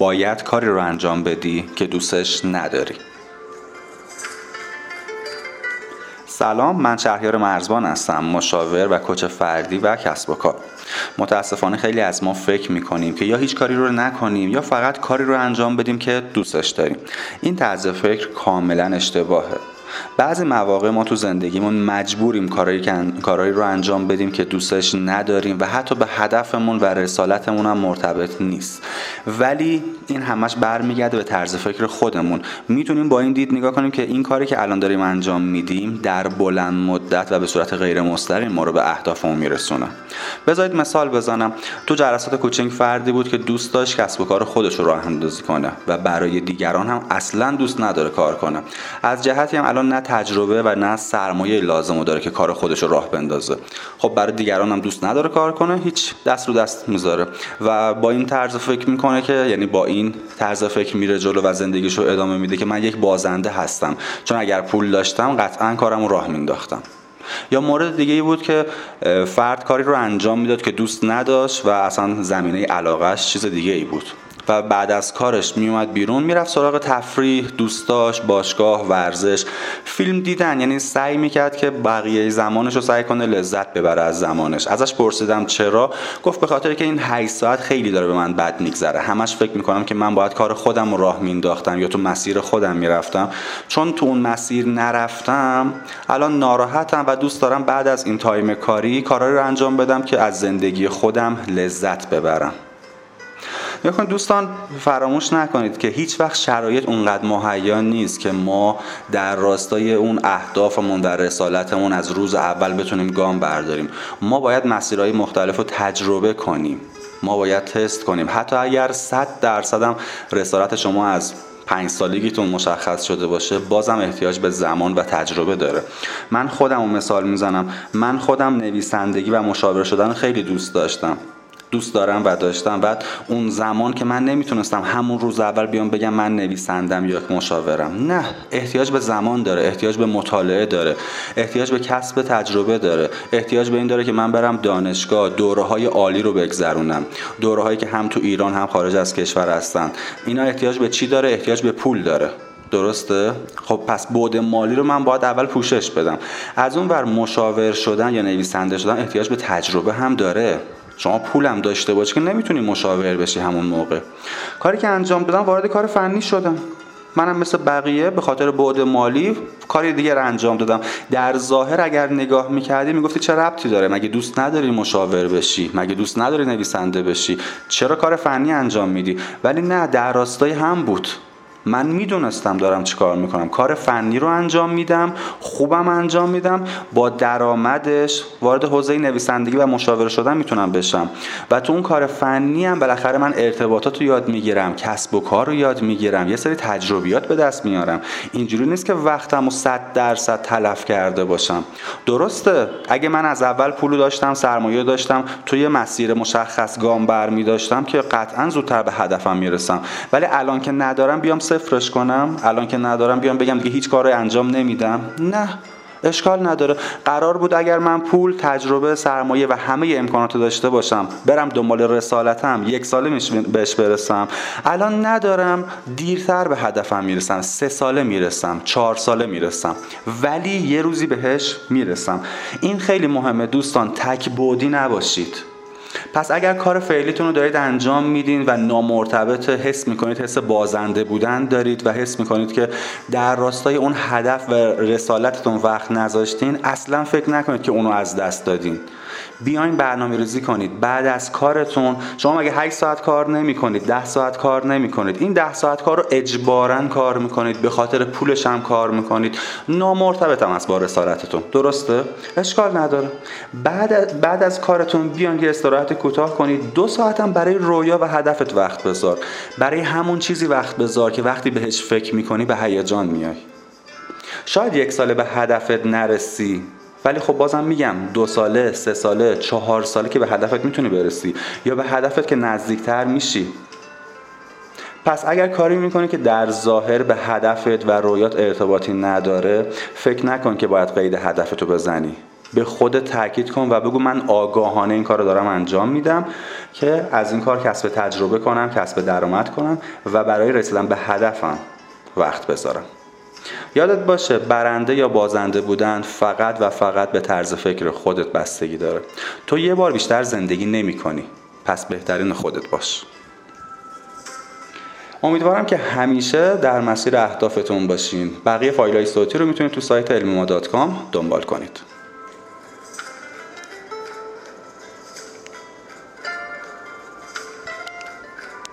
باید کاری رو انجام بدی که دوستش نداری. سلام من شهریار مرزبان هستم مشاور و کوچ فردی و کسب و کار. متاسفانه خیلی از ما فکر می‌کنیم که یا هیچ کاری رو نکنیم یا فقط کاری رو انجام بدیم که دوستش داریم. این طرز فکر کاملا اشتباهه. بعضی مواقع ما تو زندگیمون مجبوریم کارایی, رو انجام بدیم که دوستش نداریم و حتی به هدفمون و رسالتمون هم مرتبط نیست. ولی این همش برمیگرده به طرز فکر خودمون. می‌تونیم با این دید نگاه کنیم که این کاری که الان داریم انجام میدیم در بلند مدت و به صورت غیر مستقیم ما رو به اهدافمون میرسونه. بذارید مثال بزنم. تو جلسات کوچینگ فردی بود که دوست داشت کسب و کار خودش رو راه اندازی کنه و برای دیگران هم اصلا دوست نداره کار کنه. از جهتی هم الان نه تجربه و نه سرمایه لازم داره که کار خودش رو راه بندازه. خب برای دیگران هم دوست نداره کار کنه هیچ دست رو دست می‌ذاره. و با این طرز فکر می‌کنه که یعنی با این طرز فکر میره جلو و زندگیش رو ادامه میده که من یک بازنده هستم. چون اگر پول داشتم قطعا کارم رو راه مینداختم یا مورد دیگه ای بود که فرد کاری رو انجام می‌داد که دوست نداشت و اصلا زمینه علاقهش چیز دیگه ای بود. و بعد از کارش میومد بیرون می‌رفت سراغ تفریح دوستاش باشگاه ورزش فیلم دیدن. یعنی سعی می‌کرد که بقیه زمانش رو سعی کنه لذت ببره از زمانش. ازش پرسیدم چرا گفت به خاطر که این 8 ساعت خیلی داره به من بد میگذره. همش فکر می‌کنم که من باید کار خودم رو راه مینداختم یا تو مسیر خودم می‌رفتم. چون تو اون مسیر نرفتم الان ناراحتم و دوست دارم بعد از این تایم کاری کارهایی رو انجام بدم که از زندگی خودم لذت ببرم. می‌خوان دوستان فراموش نکنید که هیچ وقت شرایط اونقدر مهیا نیست که ما در راستای اون اهدافمون در رسالتمون از روز اول بتونیم گام برداریم. ما باید مسیرهای مختلف رو تجربه کنیم. ما باید تست کنیم. حتی اگر 100 درصد هم رسالت شما از پنج سالگیتون مشخص شده باشه بازم احتیاج به زمان و تجربه داره. من خودم مثال می‌زنم. من خودم نویسندگی و مشاور شدن خیلی دوست داشتم. دوست دارم و داشتم. بعد اون زمان که من نمی‌تونستم همون روز اول بیام بگم من نویسندم یا مشاورم. نه احتیاج به زمان داره احتیاج به مطالعه داره احتیاج به کسب تجربه داره احتیاج به این داره که من برم دانشگاه دوره های عالی رو بگذرونم. دوره هایی که هم تو ایران هم خارج از کشور هستن. اینا احتیاج به چی داره؟ احتیاج به پول داره. درسته؟ خب پس بود مالی رو من باید اول پوشش بدم. از اون ور مشاور شدن یا نویسنده شدن احتیاج به تجربه هم داره. شما پولم داشته باشی که نمی‌تونی مشاور بشی همون موقع. کاری که انجام دادم وارد کار فنی شدم. منم مثل بقیه به خاطر بعد مالی کاری دیگر انجام دادم. در ظاهر اگر نگاه می‌کردی می‌گفتی چه ربطی داره؟ مگه دوست نداری مشاور بشی؟ مگه دوست نداری نویسنده بشی؟ چرا کار فنی انجام میدی؟ ولی نه در راستای هم بود. من می‌دونستم دارم چیکار می‌کنم. کار فنی رو انجام میدم خوبم انجام میدم. با درآمدش وارد حوزه نویسندگی و مشاوره شدن می‌تونم بشم. و تو اون کار فنی هم بالاخره من ارتباطات رو یاد می‌گیرم. کسب و کار رو یاد می‌گیرم. یه سری تجربیات به دست میارم. اینجوری نیست که وقتم و صد درصد تلف کرده باشم. درسته اگه من از اول پولو داشتم سرمایه داشتم توی مسیر مشخص گام برمی داشتم که قطعا زودتر به هدفم می‌رسم. ولی الان که ندارم بیام صفرش کنم. الان که ندارم بیام بگم دیگه هیچ کاری انجام نمیدم. نه اشکال نداره. قرار بود اگر من پول تجربه سرمایه و همه امکانات داشته باشم برم دنبال رسالتم یک ساله بهش برسم. الان ندارم دیرتر به هدفم می‌رسم. سه ساله می‌رسم چهار ساله می‌رسم. ولی یه روزی بهش می‌رسم. این خیلی مهمه دوستان تک بودی نباشید. پس اگر کار فعلیتون رو دارید انجام میدین و نامرتبط حس می‌کنید حس بازنده بودن دارید و حس می‌کنید که در راستای اون هدف و رسالتتون وقت نذاشتین اصلا فکر نکنید که اونو از دست دادین. بیاین برنامه ریزی کنید. بعد از کارتون شما اگه 8 ساعت کار نمی کنید 10 ساعت کار نمی کنید این 10 ساعت کار رو اجبارا کار می‌کنید به خاطر پولش هم کار می‌کنید. نامرتبط هم است با رسالتتون. درسته؟ اشکال نداره. بعد بعد از کارتون بیان یه استراحت کوتاه کنید دو ساعت هم برای رویا و هدفت وقت بذار. برای همون چیزی وقت بذار که وقتی بهش فکر می‌کنی به هیجان میای. شاید یک ساله به هدفت نرسی ولی خب بازم میگم دو ساله سه ساله چهار ساله که به هدفت می‌تونی برسی. یا به هدفت که نزدیکتر میشی. پس اگر کاری می‌کنی که در ظاهر به هدفت و رویات ارتباطی نداره فکر نکن که باید قید هدفتو بزنی. به خودت تاکید کن و بگو من آگاهانه این کار دارم انجام میدم که از این کار کسب تجربه کنم کسب درآمد کنم و برای رسیدن به هدفم وقت بذارم. یادت باشه برنده یا بازنده بودن فقط و فقط به طرز فکر خودت بستگی داره. تو یه بار بیشتر زندگی نمی کنی. پس بهترین خودت باش. امیدوارم که همیشه در مسیر اهدافتون باشین. بقیه فایل های صوتی رو می‌تونید تو سایت علمی دنبال کنید.